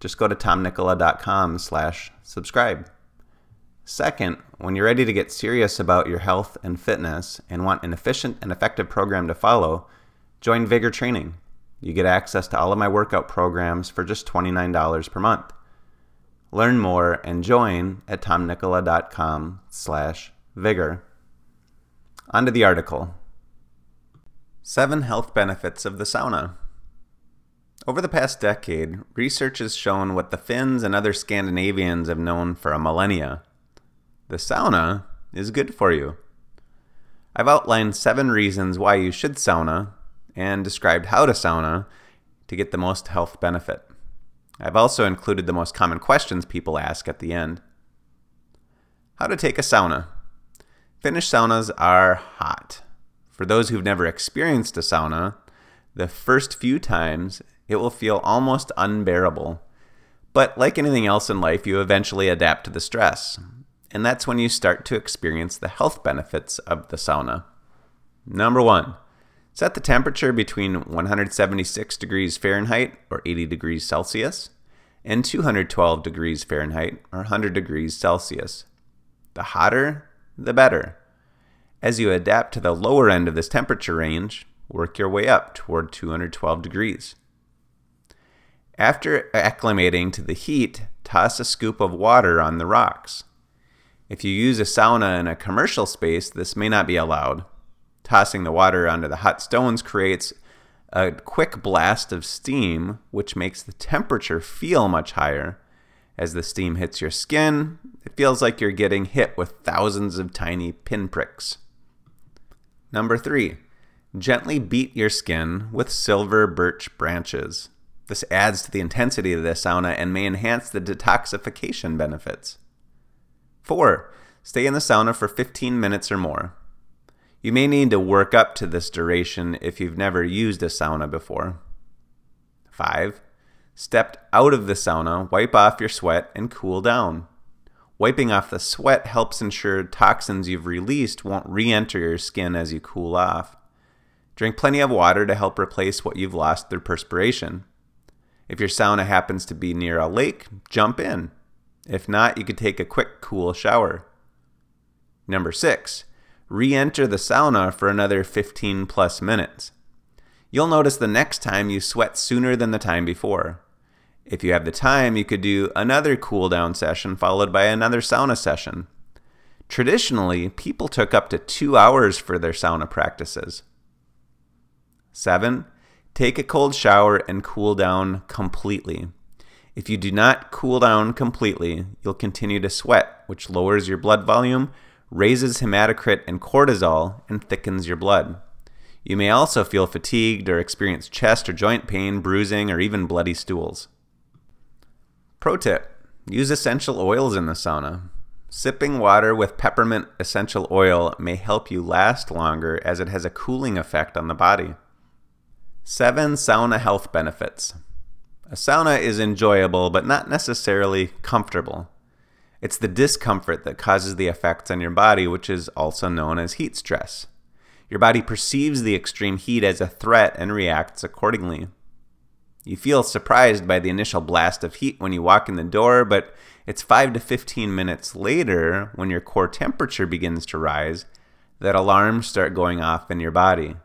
just go to tomnikkola.com slash subscribe. Second, when you're ready to get serious about your health and fitness and want an efficient and effective program to follow, join Vigor Training. You get access to all of my workout programs for just $29 per month. Learn more and join at tomnikkola.com slash vigor. On to the article. Seven health benefits of the sauna. Over the past decade, research has shown what the Finns and other Scandinavians have known for a millennia. The sauna is good for you. I've outlined seven reasons why you should sauna and described how to sauna to get the most health benefit. I've also included the most common questions people ask at the end. How to take a sauna. Finnish saunas are hot. For those who've never experienced a sauna, the first few times it will feel almost unbearable. But like anything else in life, you eventually adapt to the stress. And that's when you start to experience the health benefits of the sauna. Number one, set the temperature between 176 degrees Fahrenheit or 80 degrees Celsius and 212 degrees Fahrenheit or 100 degrees Celsius. The hotter, the better. As you adapt to the lower end of this temperature range, work your way up toward 212 degrees. After acclimating to the heat, toss a scoop of water on the rocks. If you use a sauna in a commercial space, this may not be allowed. Tossing the water onto the hot stones creates a quick blast of steam, which makes the temperature feel much higher. As the steam hits your skin, it feels like you're getting hit with thousands of tiny pinpricks. Number three, gently beat your skin with silver birch branches. This adds to the intensity of the sauna and may enhance the detoxification benefits. 4. Stay in the sauna for 15 minutes or more. You may need to work up to this duration if you've never used a sauna before. 5. Step out of the sauna, wipe off your sweat, and cool down. Wiping off the sweat helps ensure toxins you've released won't re enter your skin as you cool off. Drink plenty of water to help replace what you've lost through perspiration. If your sauna happens to be near a lake, jump in. If not, you could take a quick, cool shower. Number six, re enter the sauna for another 15 plus minutes. You'll notice the next time you sweat sooner than the time before. If you have the time, you could do another cool down session followed by another sauna session. Traditionally, people took up to two hours for their sauna practices. 7. Take a cold shower and cool down completely. If you do not cool down completely, you'll continue to sweat, which lowers your blood volume, raises hematocrit and cortisol, and thickens your blood. You may also feel fatigued or experience chest or joint pain, bruising, or even bloody stools. Pro tip use essential oils in the sauna. Sipping water with peppermint essential oil may help you last longer as it has a cooling effect on the body. Seven sauna health benefits. A sauna is enjoyable, but not necessarily comfortable. It's the discomfort that causes the effects on your body, which is also known as heat stress. Your body perceives the extreme heat as a threat and reacts accordingly. You feel surprised by the initial blast of heat when you walk in the door, but it's 5 to 15 minutes later, when your core temperature begins to rise, that alarms start going off in your body.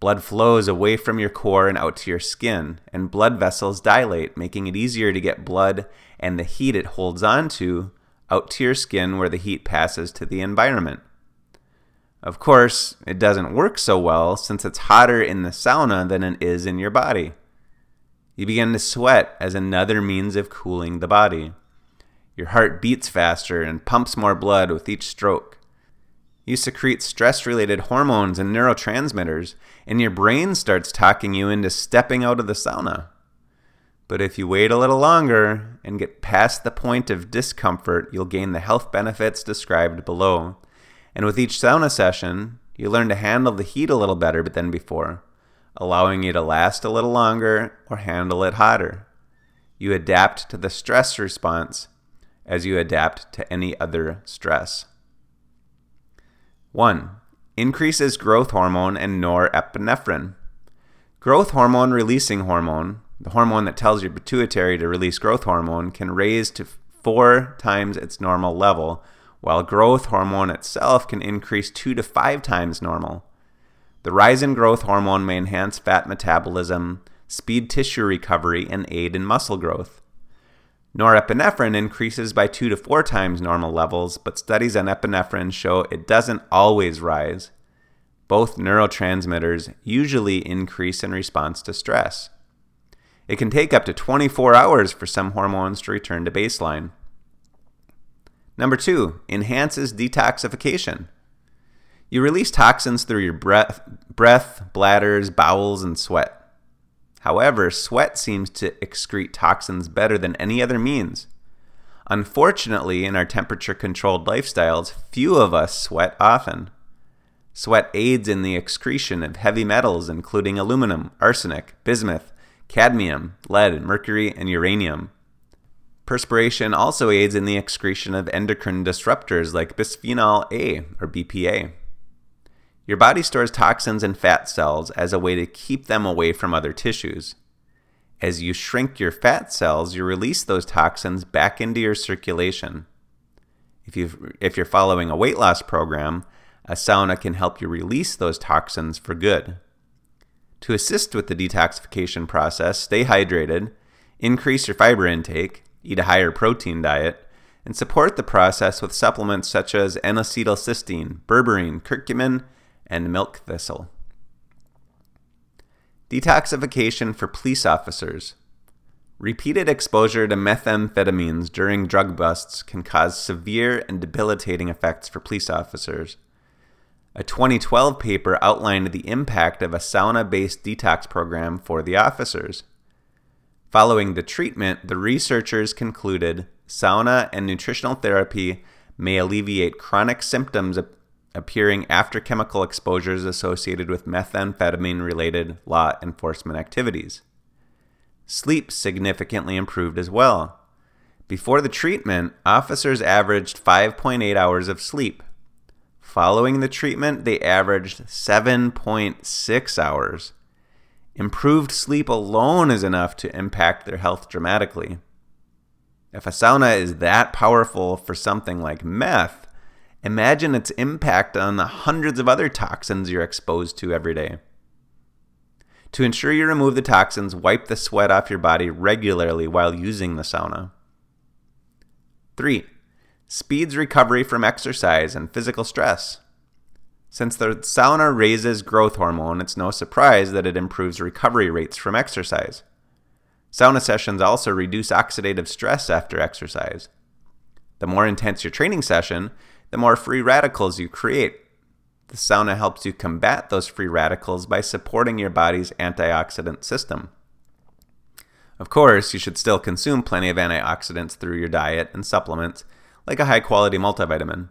Blood flows away from your core and out to your skin, and blood vessels dilate, making it easier to get blood and the heat it holds on to out to your skin where the heat passes to the environment. Of course, it doesn't work so well since it's hotter in the sauna than it is in your body. You begin to sweat as another means of cooling the body. Your heart beats faster and pumps more blood with each stroke. You secrete stress related hormones and neurotransmitters, and your brain starts talking you into stepping out of the sauna. But if you wait a little longer and get past the point of discomfort, you'll gain the health benefits described below. And with each sauna session, you learn to handle the heat a little better than before, allowing you to last a little longer or handle it hotter. You adapt to the stress response as you adapt to any other stress. 1. Increases growth hormone and norepinephrine. Growth hormone releasing hormone, the hormone that tells your pituitary to release growth hormone, can raise to four times its normal level, while growth hormone itself can increase two to five times normal. The rise in growth hormone may enhance fat metabolism, speed tissue recovery, and aid in muscle growth. Norepinephrine increases by two to four times normal levels, but studies on epinephrine show it doesn't always rise. Both neurotransmitters usually increase in response to stress. It can take up to 24 hours for some hormones to return to baseline. Number two, enhances detoxification. You release toxins through your breath, breath, bladders, bowels, and sweat. However, sweat seems to excrete toxins better than any other means. Unfortunately, in our temperature controlled lifestyles, few of us sweat often. Sweat aids in the excretion of heavy metals, including aluminum, arsenic, bismuth, cadmium, lead, mercury, and uranium. Perspiration also aids in the excretion of endocrine disruptors like bisphenol A or BPA. Your body stores toxins in fat cells as a way to keep them away from other tissues. As you shrink your fat cells, you release those toxins back into your circulation. If, you if you're following a weight loss program, a sauna can help you release those toxins for good. To assist with the detoxification process, stay hydrated, increase your fiber intake, eat a higher protein diet, and support the process with supplements such as N-acetylcysteine, berberine, curcumin, and milk thistle. Detoxification for police officers. Repeated exposure to methamphetamines during drug busts can cause severe and debilitating effects for police officers. A 2012 paper outlined the impact of a sauna based detox program for the officers. Following the treatment, the researchers concluded sauna and nutritional therapy may alleviate chronic symptoms appearing after chemical exposures associated with methamphetamine related law enforcement activities. Sleep significantly improved as well. Before the treatment, officers averaged 5.8 hours of sleep. Following the treatment, they averaged 7.6 hours. Improved sleep alone is enough to impact their health dramatically. If a sauna is that powerful for something like meth, Imagine its impact on the hundreds of other toxins you're exposed to every day. To ensure you remove the toxins, wipe the sweat off your body regularly while using the sauna. 3. Speeds recovery from exercise and physical stress. Since the sauna raises growth hormone, it's no surprise that it improves recovery rates from exercise. Sauna sessions also reduce oxidative stress after exercise. The more intense your training session, the more free radicals you create. The sauna helps you combat those free radicals by supporting your body's antioxidant system. Of course, you should still consume plenty of antioxidants through your diet and supplements, like a high quality multivitamin.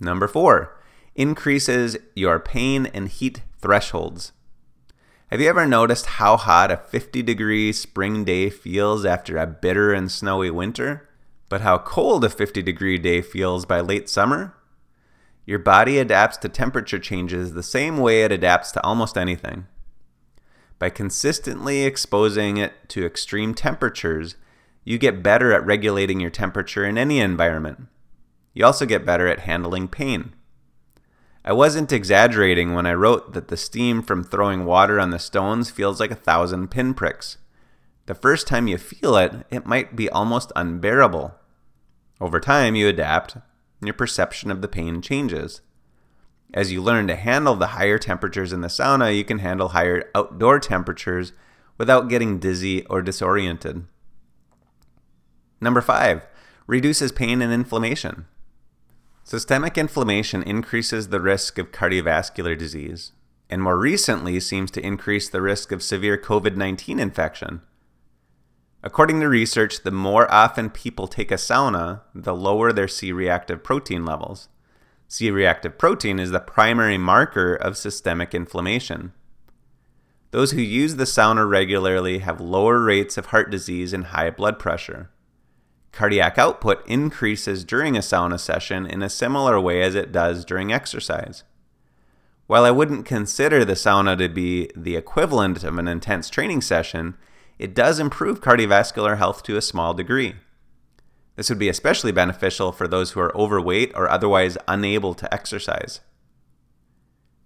Number four, increases your pain and heat thresholds. Have you ever noticed how hot a 50 degree spring day feels after a bitter and snowy winter? But how cold a 50 degree day feels by late summer? Your body adapts to temperature changes the same way it adapts to almost anything. By consistently exposing it to extreme temperatures, you get better at regulating your temperature in any environment. You also get better at handling pain. I wasn't exaggerating when I wrote that the steam from throwing water on the stones feels like a thousand pinpricks. The first time you feel it, it might be almost unbearable. Over time, you adapt, and your perception of the pain changes. As you learn to handle the higher temperatures in the sauna, you can handle higher outdoor temperatures without getting dizzy or disoriented. Number five, reduces pain and inflammation. Systemic inflammation increases the risk of cardiovascular disease, and more recently seems to increase the risk of severe COVID 19 infection. According to research, the more often people take a sauna, the lower their C reactive protein levels. C reactive protein is the primary marker of systemic inflammation. Those who use the sauna regularly have lower rates of heart disease and high blood pressure. Cardiac output increases during a sauna session in a similar way as it does during exercise. While I wouldn't consider the sauna to be the equivalent of an intense training session, it does improve cardiovascular health to a small degree. This would be especially beneficial for those who are overweight or otherwise unable to exercise.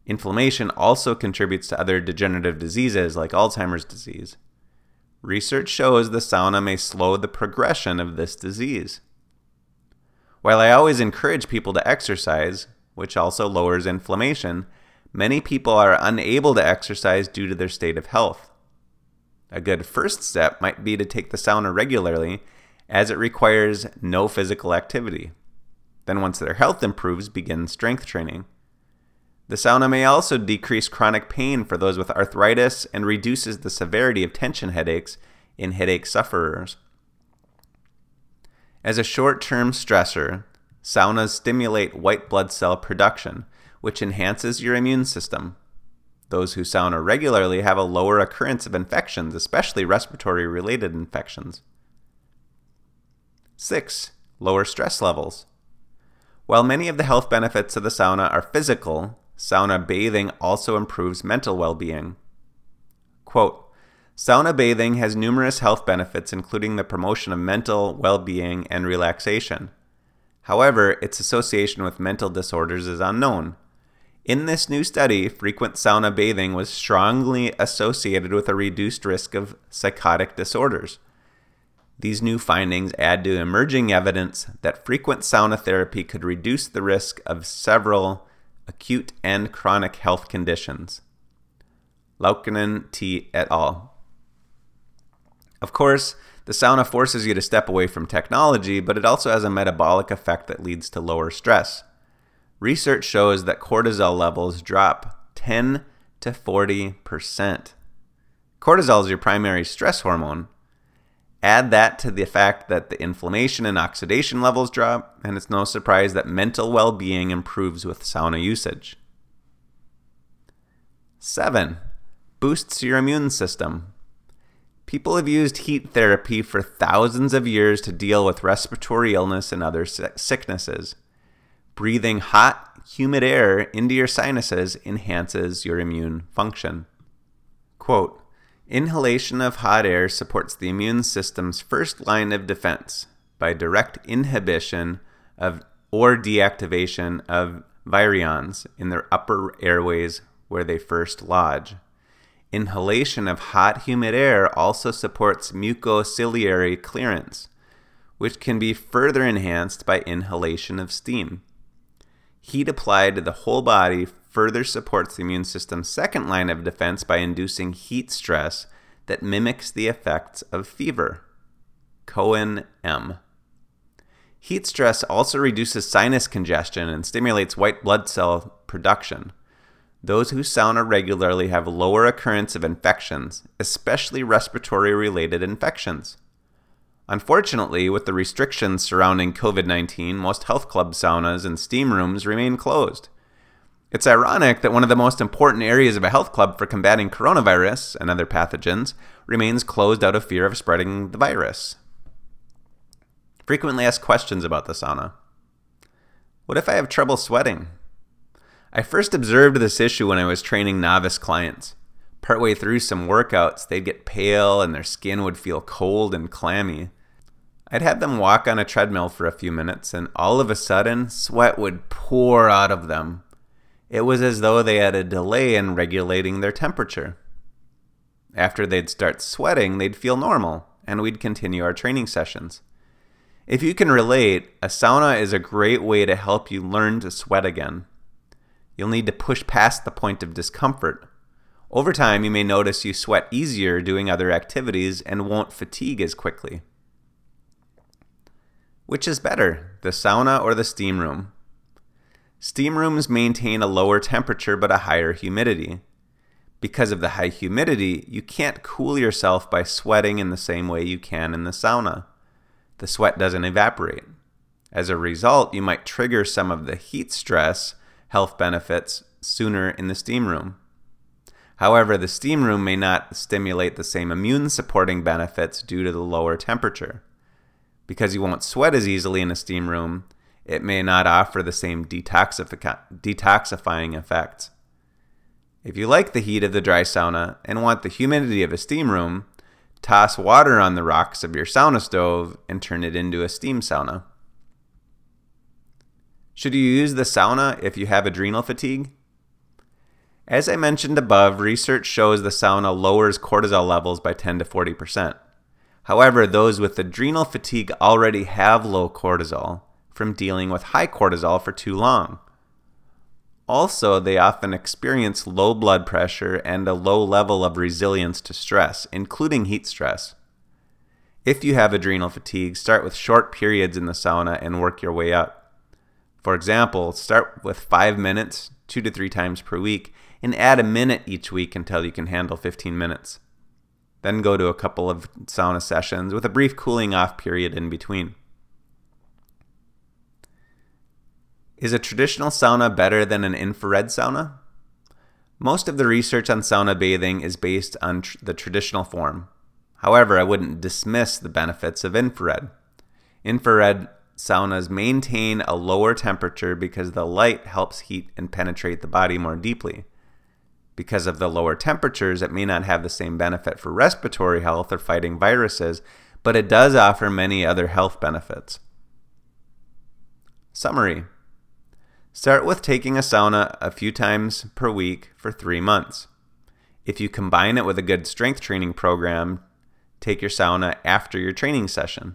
Inflammation also contributes to other degenerative diseases like Alzheimer's disease. Research shows the sauna may slow the progression of this disease. While I always encourage people to exercise, which also lowers inflammation, many people are unable to exercise due to their state of health. A good first step might be to take the sauna regularly as it requires no physical activity. Then, once their health improves, begin strength training. The sauna may also decrease chronic pain for those with arthritis and reduces the severity of tension headaches in headache sufferers. As a short term stressor, saunas stimulate white blood cell production, which enhances your immune system. Those who sauna regularly have a lower occurrence of infections, especially respiratory related infections. 6. Lower stress levels. While many of the health benefits of the sauna are physical, sauna bathing also improves mental well being. Quote, Sauna bathing has numerous health benefits, including the promotion of mental well being and relaxation. However, its association with mental disorders is unknown. In this new study, frequent sauna bathing was strongly associated with a reduced risk of psychotic disorders. These new findings add to emerging evidence that frequent sauna therapy could reduce the risk of several acute and chronic health conditions. Laukkanen T. et al. Of course, the sauna forces you to step away from technology, but it also has a metabolic effect that leads to lower stress. Research shows that cortisol levels drop 10 to 40%. Cortisol is your primary stress hormone, Add that to the fact that the inflammation and oxidation levels drop, and it's no surprise that mental well being improves with sauna usage. 7. Boosts your immune system. People have used heat therapy for thousands of years to deal with respiratory illness and other sicknesses. Breathing hot, humid air into your sinuses enhances your immune function. Quote, Inhalation of hot air supports the immune system's first line of defense by direct inhibition of or deactivation of virions in their upper airways where they first lodge. Inhalation of hot, humid air also supports mucociliary clearance, which can be further enhanced by inhalation of steam. Heat applied to the whole body further supports the immune system's second line of defense by inducing heat stress that mimics the effects of fever. Cohen M. Heat stress also reduces sinus congestion and stimulates white blood cell production. Those who sauna regularly have lower occurrence of infections, especially respiratory related infections. Unfortunately, with the restrictions surrounding COVID 19, most health club saunas and steam rooms remain closed. It's ironic that one of the most important areas of a health club for combating coronavirus and other pathogens remains closed out of fear of spreading the virus. Frequently asked questions about the sauna. What if I have trouble sweating? I first observed this issue when I was training novice clients. Partway through some workouts, they'd get pale and their skin would feel cold and clammy. I'd have them walk on a treadmill for a few minutes, and all of a sudden, sweat would pour out of them it was as though they had a delay in regulating their temperature. After they'd start sweating, they'd feel normal, and we'd continue our training sessions. If you can relate, a sauna is a great way to help you learn to sweat again. You'll need to push past the point of discomfort. Over time, you may notice you sweat easier doing other activities and won't fatigue as quickly. Which is better, the sauna or the steam room? Steam rooms maintain a lower temperature but a higher humidity. Because of the high humidity, you can't cool yourself by sweating in the same way you can in the sauna. The sweat doesn't evaporate. As a result, you might trigger some of the heat stress health benefits sooner in the steam room. However, the steam room may not stimulate the same immune supporting benefits due to the lower temperature. Because you won't sweat as easily in a steam room, it may not offer the same detoxifying effects. If you like the heat of the dry sauna and want the humidity of a steam room, toss water on the rocks of your sauna stove and turn it into a steam sauna. Should you use the sauna if you have adrenal fatigue? As I mentioned above, research shows the sauna lowers cortisol levels by 10 to 40%. However, those with adrenal fatigue already have low cortisol, from dealing with high cortisol for too long. Also, they often experience low blood pressure and a low level of resilience to stress, including heat stress. If you have adrenal fatigue, start with short periods in the sauna and work your way up. For example, start with 5 minutes, 2 to 3 times per week, and add a minute each week until you can handle 15 minutes. Then go to a couple of sauna sessions with a brief cooling off period in between. Is a traditional sauna better than an infrared sauna? Most of the research on sauna bathing is based on tr- the traditional form. However, I wouldn't dismiss the benefits of infrared. Infrared saunas maintain a lower temperature because the light helps heat and penetrate the body more deeply. Because of the lower temperatures, it may not have the same benefit for respiratory health or fighting viruses, but it does offer many other health benefits. Summary Start with taking a sauna a few times per week for three months. If you combine it with a good strength training program, take your sauna after your training session.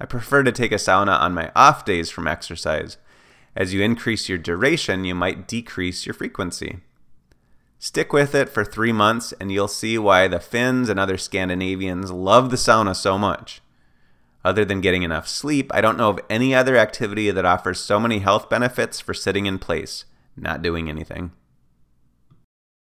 I prefer to take a sauna on my off days from exercise. As you increase your duration, you might decrease your frequency. Stick with it for three months, and you'll see why the Finns and other Scandinavians love the sauna so much. Other than getting enough sleep, I don't know of any other activity that offers so many health benefits for sitting in place, not doing anything.